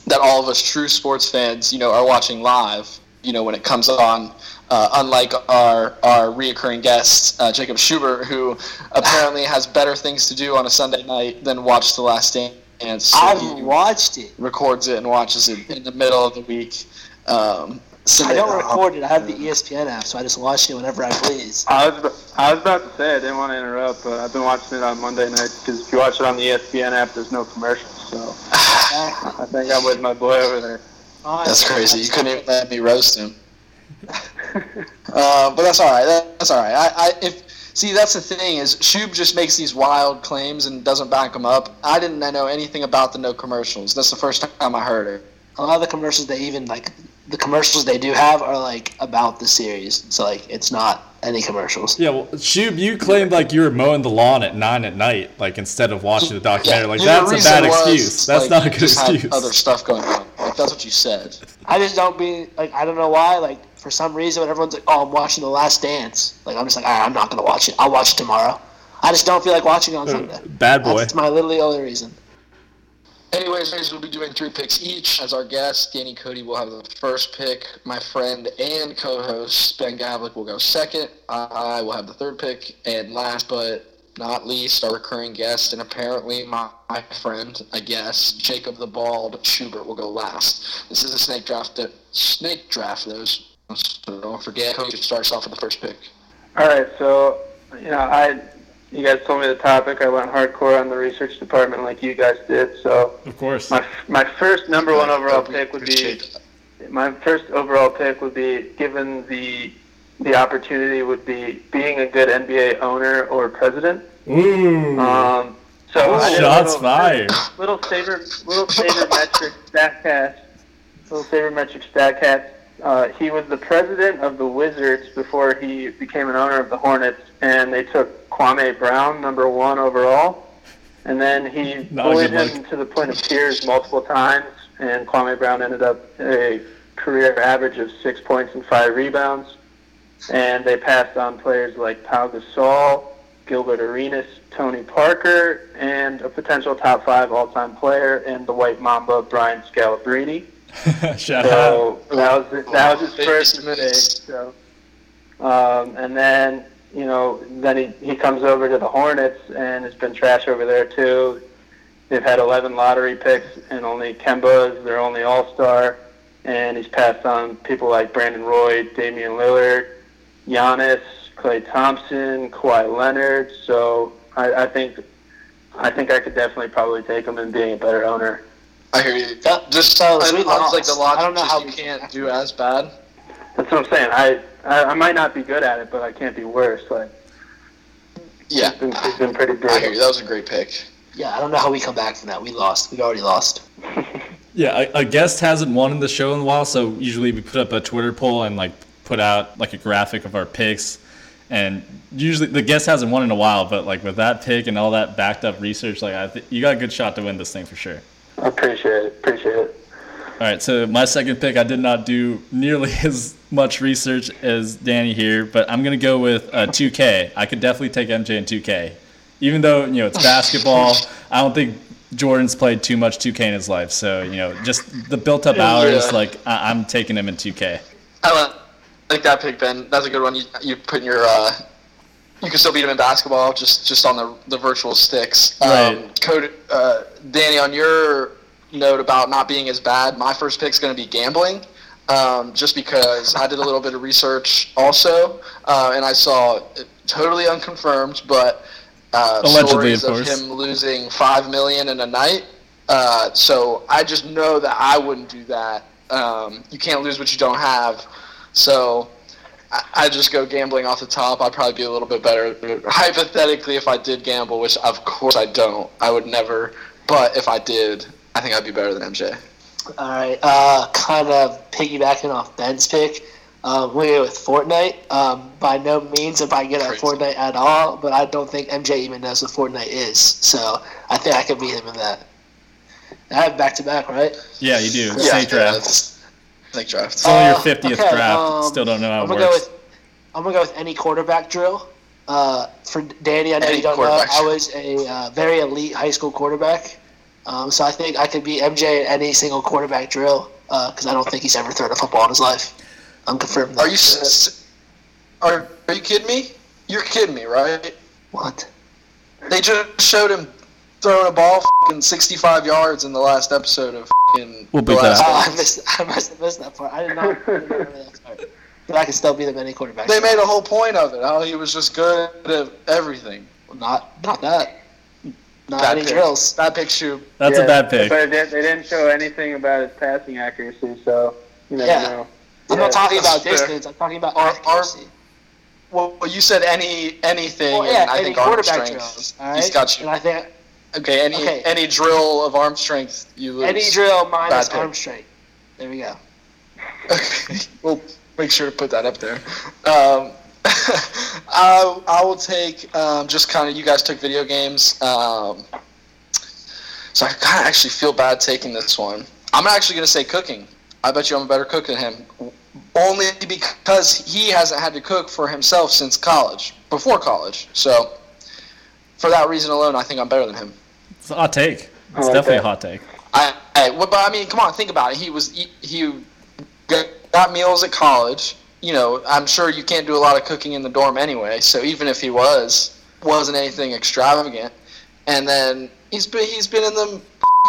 that all of us true sports fans, you know, are watching live. You know, when it comes on. Uh, unlike our our reoccurring guest uh, Jacob Schubert, who apparently has better things to do on a Sunday night than watch The Last Dance. So I've watched it. records it and watches it in the middle of the week. Um, so I don't record it. I have the ESPN app, so I just watch it whenever I please. I was I was about to say I didn't want to interrupt, but I've been watching it on Monday nights because if you watch it on the ESPN app, there's no commercials. So I think I'm with my boy over there. That's crazy. You couldn't even let me roast him. uh, but that's all right. That, that's all right. I, I if see that's the thing is Shub just makes these wild claims and doesn't back them up. I didn't know anything about the no commercials. That's the first time I heard it. A lot of the commercials they even like the commercials they do have are like about the series. So like it's not any commercials. Yeah, well, Shub, you claimed like you were mowing the lawn at nine at night, like instead of watching the documentary. like that's a bad was, excuse. That's like, not a you good just had excuse. Other stuff going on. Like that's what you said. I just don't be like I don't know why like for some reason when everyone's like oh I'm watching The Last Dance like I'm just like all right, I'm not gonna watch it. I'll watch it tomorrow. I just don't feel like watching it on uh, Sunday. Bad boy. That's my literally only reason. Anyways, guys, we'll be doing three picks each. As our guest, Danny Cody will have the first pick. My friend and co-host Ben Gavlik will go second. I will have the third pick, and last but not least, our recurring guest and apparently my, my friend, I guess, Jacob the Bald Schubert will go last. This is a snake draft. That, snake draft, those. So don't forget, Cody starts off with the first pick. All right, so you know, I you guys told me the topic. I went hardcore on the research department like you guys did. So of course, my my first number one overall pick would be my first overall pick would be given the the opportunity would be being a good NBA owner or president. Ooh. Um, so I did a Shots little, fired. Little saver, little sabermetric statcast, little sabermetric statcast. Uh, he was the president of the Wizards before he became an owner of the Hornets, and they took Kwame Brown, number one overall, and then he bullied him to the point of tears multiple times, and Kwame Brown ended up a career average of six points and five rebounds, and they passed on players like Pau Gasol, Gilbert Arenas, Tony Parker, and a potential top five all-time player in the White Mamba, Brian Scalabrine. Shout so out. that was that was his first mistake. So, um, and then you know, then he he comes over to the Hornets, and it's been trash over there too. They've had 11 lottery picks, and only Kemba is their only All-Star, and he's passed on people like Brandon Roy, Damian Lillard, Giannis, Klay Thompson, Kawhi Leonard. So I, I think I think I could definitely probably take him in being a better owner. I hear you. That Just so it we sounds like the lost. logic I don't know is how you can't do as bad. That's what I'm saying. I, I I might not be good at it, but I can't be worse. Like Yeah, he's been, he's been pretty I hear you. That was a great pick. Yeah, I don't know how we come back from that. We lost. We already lost. Yeah, a, a guest hasn't won in the show in a while, so usually we put up a Twitter poll and like put out like a graphic of our picks. And usually the guest hasn't won in a while, but like with that pick and all that backed up research, like I th- you got a good shot to win this thing for sure. I appreciate it. Appreciate it. All right, so my second pick, I did not do nearly as much research as Danny here, but I'm gonna go with uh, 2K. I could definitely take MJ in 2K, even though you know it's basketball. I don't think Jordan's played too much 2K in his life, so you know just the built-up hours. Yeah. Like I- I'm taking him in 2K. I like- like that pick, Ben. That's a good one. You you put in your. Uh, you can still beat him in basketball, just just on the the virtual sticks. Right. Um, Code, uh, Danny, on your note about not being as bad, my first pick is going to be gambling. Um, just because I did a little bit of research also, uh, and I saw totally unconfirmed, but uh, Allegedly, stories of of, him losing five million in a night. Uh, so I just know that I wouldn't do that. Um, you can't lose what you don't have. So I, I just go gambling off the top. I'd probably be a little bit better. Hypothetically, if I did gamble, which of course I don't, I would never. But if I did, I think I'd be better than MJ. All right. Uh, kind of piggybacking off Ben's pick. Um, we go with Fortnite. Um, by no means am I good at Fortnite at all, but I don't think MJ even knows what Fortnite is. So I think I could beat him in that. I have back to back, right? Yeah, you do. Yeah, Snake yeah, draft. it's- draft. It's only your Uh, 50th okay, draft. um, Still don't know how I'm it gonna go works. with I'm gonna go with any quarterback drill. Uh, for Danny, I know Any you don't know. quarterback I was a uh, very elite high school quarterback. Um, so I think I could be MJ in any single quarterback drill because I don't think he's ever thrown a football in his life. I'm confirmed. Are you s- are are you kidding me? You're kidding me, right? What? They just showed him throwing a ball fucking 65 yards in the last episode of fucking We'll the beat that last out. Oh, I missed. I must have missed that part. I did not. I did remember that part. But I can still beat him any quarterback. They made a whole point of it. How he was just good at everything. Not not that. Not Bad any pick. drills. Bad pick, shoe. That's a bad pick. But it they didn't show anything about his passing accuracy, so you never Yeah. know. I'm Yeah, not talking about fair. distance. I'm talking about Ar- ar- accuracy. Well, you said any anything, Well, yeah, and I any think arm quarterback strength. drills. All He's right? got you. And I think Okay, any Okay. any drill of arm strength, you lose. any drill minus arm strength. There we go. Okay, we'll make sure to put that up there. Um, I, I will take um, just kind of you guys took video games, um, so I kind of actually feel bad taking this one. I'm actually gonna say cooking. I bet you I'm a better cook than him, only because he hasn't had to cook for himself since college, before college. So for that reason alone, I think I'm better than him. It's a hot take. It's like definitely that. a hot take. I, I well, but I mean, come on, think about it. He was he, he got, meals at college. You know, I'm sure you can't do a lot of cooking in the dorm anyway. So even if he was, wasn't anything extravagant. And then he's been he's been in the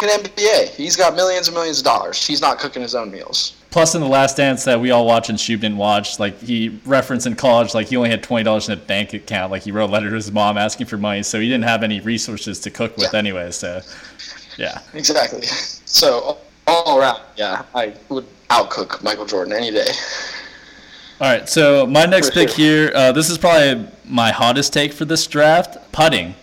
NBA. He's got millions and millions of dollars. He's not cooking his own meals. Plus, in the Last Dance that we all watched and Shub didn't watch, like he referenced in college, like he only had twenty dollars in a bank account. Like he wrote a letter to his mom asking for money, so he didn't have any resources to cook with Yeah. anyway. So, yeah. Exactly. So all around, yeah, I would outcook Michael Jordan any day. All right, so my next pick here, uh, this is probably my hottest take for this draft: putting,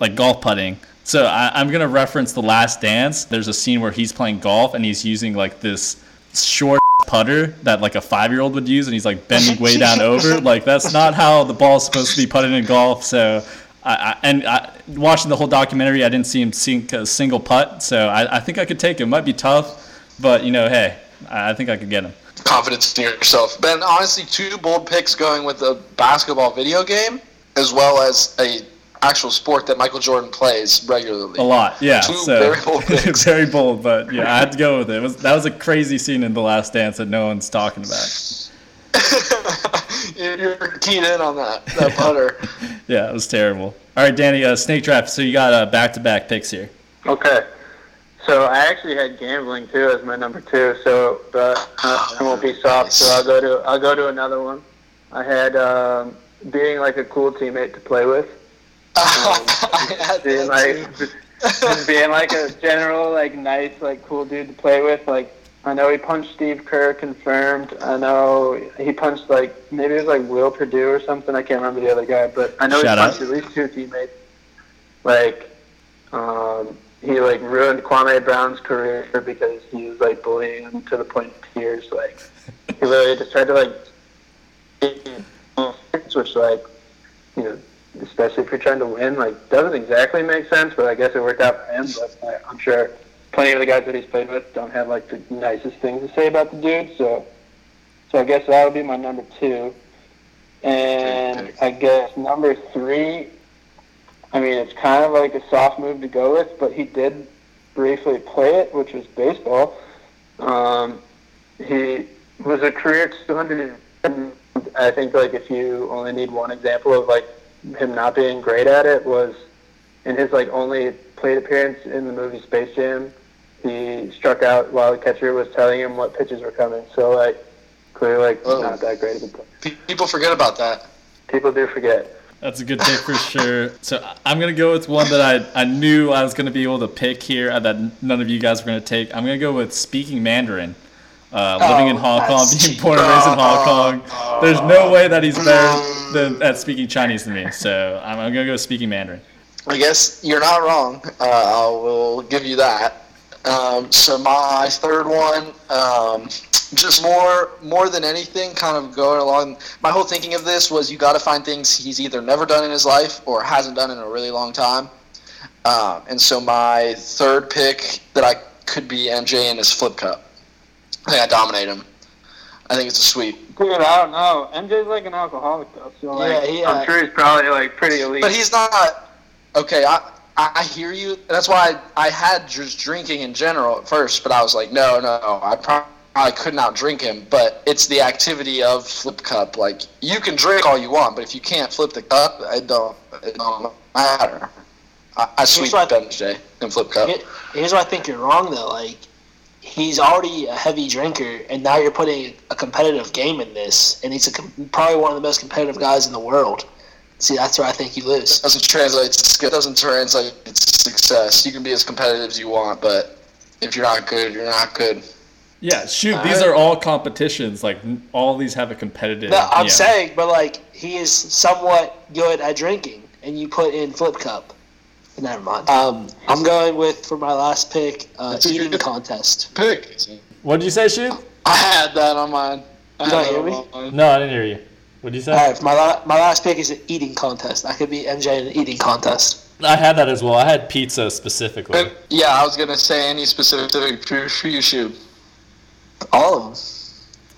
like golf putting. So I, I'm gonna reference the Last Dance. There's a scene where he's playing golf and he's using like this short putter that like a five-year-old would use, and he's like bending way down over. Like that's not how the ball's supposed to be putted in golf. So. I, I, and I, watching the whole documentary, I didn't see him sink a single putt, so I, I think I could take him. Might be tough, but you know, hey, I I think I could get him. confidence in yourself. Ben, honestly, two bold picks going with a basketball video game as well as a actual sport that Michael Jordan plays regularly. A lot, yeah. Two so very bold picks. very bold, but yeah, I had to go with it. it was, that was a crazy scene in The Last Dance that no one's talking about. You're keyed in on that that putter. Yeah, it was terrible. All right, Danny, uh, snake draft. So you got uh, back-to-back picks here. Okay. So I actually had gambling too as my number two. So but uh, I won't be soft. So I'll go to I'll go to another one. I had um, being like a cool teammate to play with. I being like too. just being like a general like nice like cool dude to play with like I know he punched Steve Kerr confirmed I know he punched like maybe it was like Will Perdue or something I can't remember the other guy but I know Shout he punched out. at least two teammates like um he like ruined Kwame Brown's career because he was like bullying him to the point of tears like he literally just tried to like which like you know especially if you're trying to win, like doesn't exactly make sense, but I guess it worked out for him. But I, I'm sure plenty of the guys that he's played with don't have like the nicest things to say about the dude. So, so I guess that would be my number two. And I guess number three, I mean, it's kind of like a soft move to go with, but he did briefly play it, which was baseball. Um, he was a career 200. I think like if you only need one example of like him not being great at it was in his like only plate appearance in the movie Space Jam. He struck out while the catcher was telling him what pitches were coming. So like clearly like Oh. not that great of a player. People forget about that. People do forget. That's a good pick for sure. So I- I'm gonna go with one that I, I knew I was gonna be able to pick here uh, that none of you guys were gonna take. I'm gonna go with speaking Mandarin. Uh, living in Oh, Hong Kong, being born and raised in Hong Kong. There's no way that he's better than at speaking Chinese than me. So I'm, I'm gonna go speaking Mandarin. I guess you're not wrong. Uh, I will give you that. Um, so my third one, um, just more more than anything, kind of going along. My whole thinking of this was you got to find things he's either never done in his life or hasn't done in a really long time. Um, and so my third pick that I could be MJ in is Flip Cup. I think I dominate him. I think it's a sweep. Dude, I don't know. MJ's like an alcoholic though, so like Yeah, he, uh, I'm sure he's probably like pretty elite. But he's not. Okay, I I, I hear you. That's why I, I had just drinking in general at first, but I was like, no, no, I probably could not drink him. But it's the activity of flip cup. Like you can drink all you want, but if you can't flip the cup, it don't it don't matter. I, I sweep what- Ben J and flip cup. Here's where I think you're wrong though. Like he's already a heavy drinker, and now you're putting a competitive game in this, and he's a, com- probably one of the most competitive guys in the world. See, that's where I think you lose. doesn't translate to skill. Doesn't translate to success. You can be as competitive as you want, but if you're not good, you're not good. Yeah, shoot, these are all competitions. Like all these have a competitive. No, I'm yeah. saying, but like he is somewhat good at drinking, and you put in flip cup. Never mind. Um, I'm going with for my last pick, uh, eating contest. Pick. What did you say, shoot? I had that on mine. I You had don't hear me? mine. No, I didn't hear you. What did you say? All right, my la- my last pick is an eating contest. I could be MJ in an eating contest. I had that as well. I had pizza specifically. Yeah, I was gonna say any specific food for you shoot. All of them.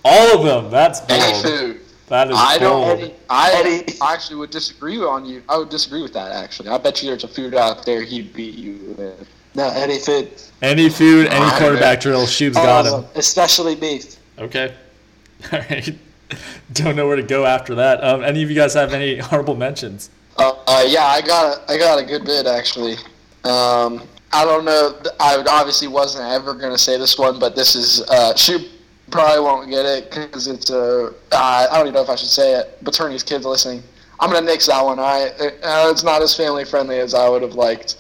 All of them. That's Any food. That is I bold. don't. I actually would disagree on you. I would disagree with that. Actually, I bet you there's a food out there he'd beat you with. No, any food. Any food, any Alright, quarterback man. drill, Shoob's All got of him. especially beef. Okay. All right. Don't know where to go after that. Um, any of you guys have any honorable mentions? Uh, uh, yeah, I got a, I got a good bit actually. Um, I don't know. I obviously wasn't ever gonna say this one, but this is uh, shoot. Probably won't get it because it's a. Uh, I don't even know if I should say it. But kids listening. I'm gonna nix that one. I uh, it's not as family friendly as I would have liked.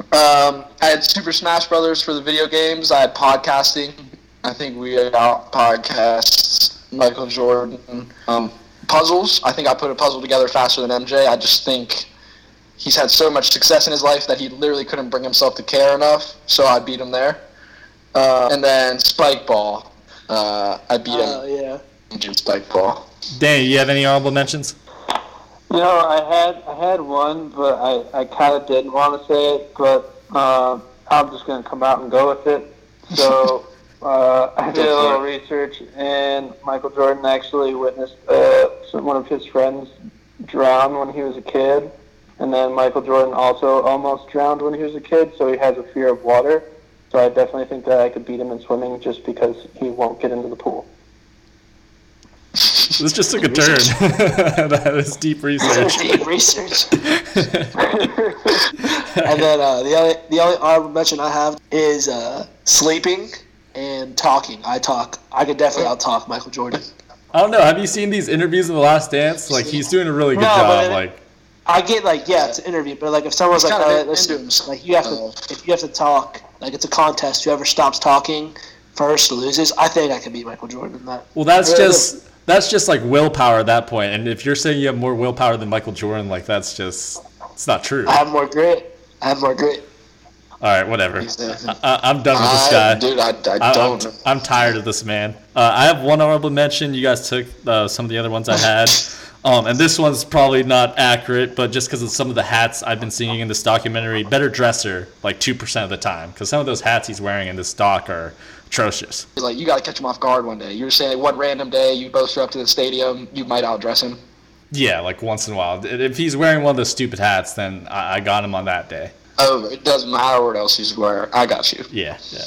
Um, I had Super Smash Brothers for the video games. I had podcasting. I think we out podcasts. Michael Jordan. Um, puzzles. I think I put a puzzle together faster than MJ. I just think he's had so much success in his life that he literally couldn't bring himself to care enough. So I beat him there. Uh, and then Spike Ball. Uh, I beat Oh him yeah. in Spike Ball. Danny, you have any honorable mentions? You know, I had I had one, but I, I kind of didn't want to say it, but uh, I'm just going to come out and go with it. So uh, I did a little research, and Michael Jordan actually witnessed uh, some, one of his friends drown when he was a kid, and then Michael Jordan also almost drowned when he was a kid, so he has a fear of water. So I definitely think that I could beat him in swimming just because he won't get into the pool. This just took a turn. that is deep research. Deep research. and then uh, the only the only honorable mention I have is uh, sleeping and talking. I talk. I could definitely out talk Michael Jordan. I don't know. Have you seen these interviews in the Last Dance? Like he's doing a really good No, job. Like I get like yeah, it's an interview, but like if someone's He's like, kinda oh, listen, like you have to if you have to talk, like it's a contest. Whoever stops talking first loses. I think I could beat Michael Jordan in that. Well, that's Really? just that's just like willpower at that point. And if you're saying you have more willpower than Michael Jordan, like that's just it's not true. I have more grit. I have more grit. All right, whatever. I, I- I'm done with this I- guy. dude, I- I I'm- don't- I'm, I'm tired of this man. Uh, I have one honorable mention. You guys took uh, some of the other ones I had. Um, and this one's probably not accurate, but just because of some of the hats I've been seeing in this documentary, better dresser like two percent of the time. Because some of those hats he's wearing in this doc are atrocious. Like you got to catch him off guard one day. You're saying one random day you both show up to the stadium, you might outdress him. Yeah, like once in a while. If he's wearing one of those stupid hats, then I, I got him on that day. Oh, it doesn't matter what else he's wearing. I got you. Yeah, yeah.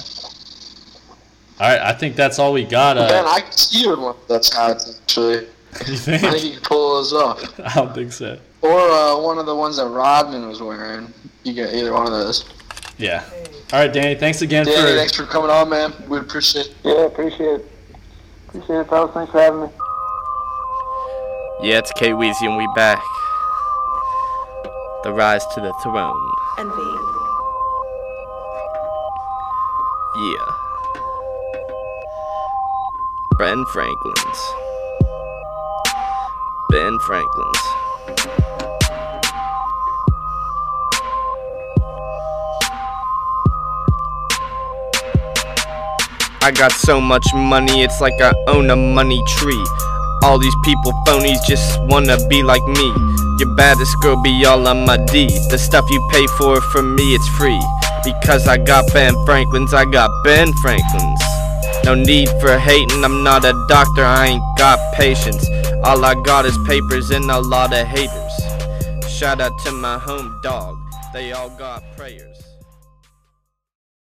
All right, I think that's all we got. Uh, Ben, I can see you in one of those hats actually. You I think? think you can pull those off. I don't think so. Or uh, one of the ones that Rodman was wearing. You get either one of those. Yeah. All right, Danny. Thanks again Danny, for. thanks for coming on, man. We appreciate it. Yeah, appreciate it. Appreciate it, fellas. Thanks for having me. Yeah, it's K Weezy and we back. The rise to the throne. Envy. Yeah. Ben Franklin's. Ben Franklin's. I got so much money, it's like I own a money tree. All these people phonies just wanna be like me. Your baddest girl be all on my D. The stuff you pay for, for me, it's free. Because I got Ben Franklin's, I got Ben Franklin's. No need for hating, I'm not a doctor, I ain't got patience. All I got is papers and a lot of haters. Shout out to my home dog. they all got prayers.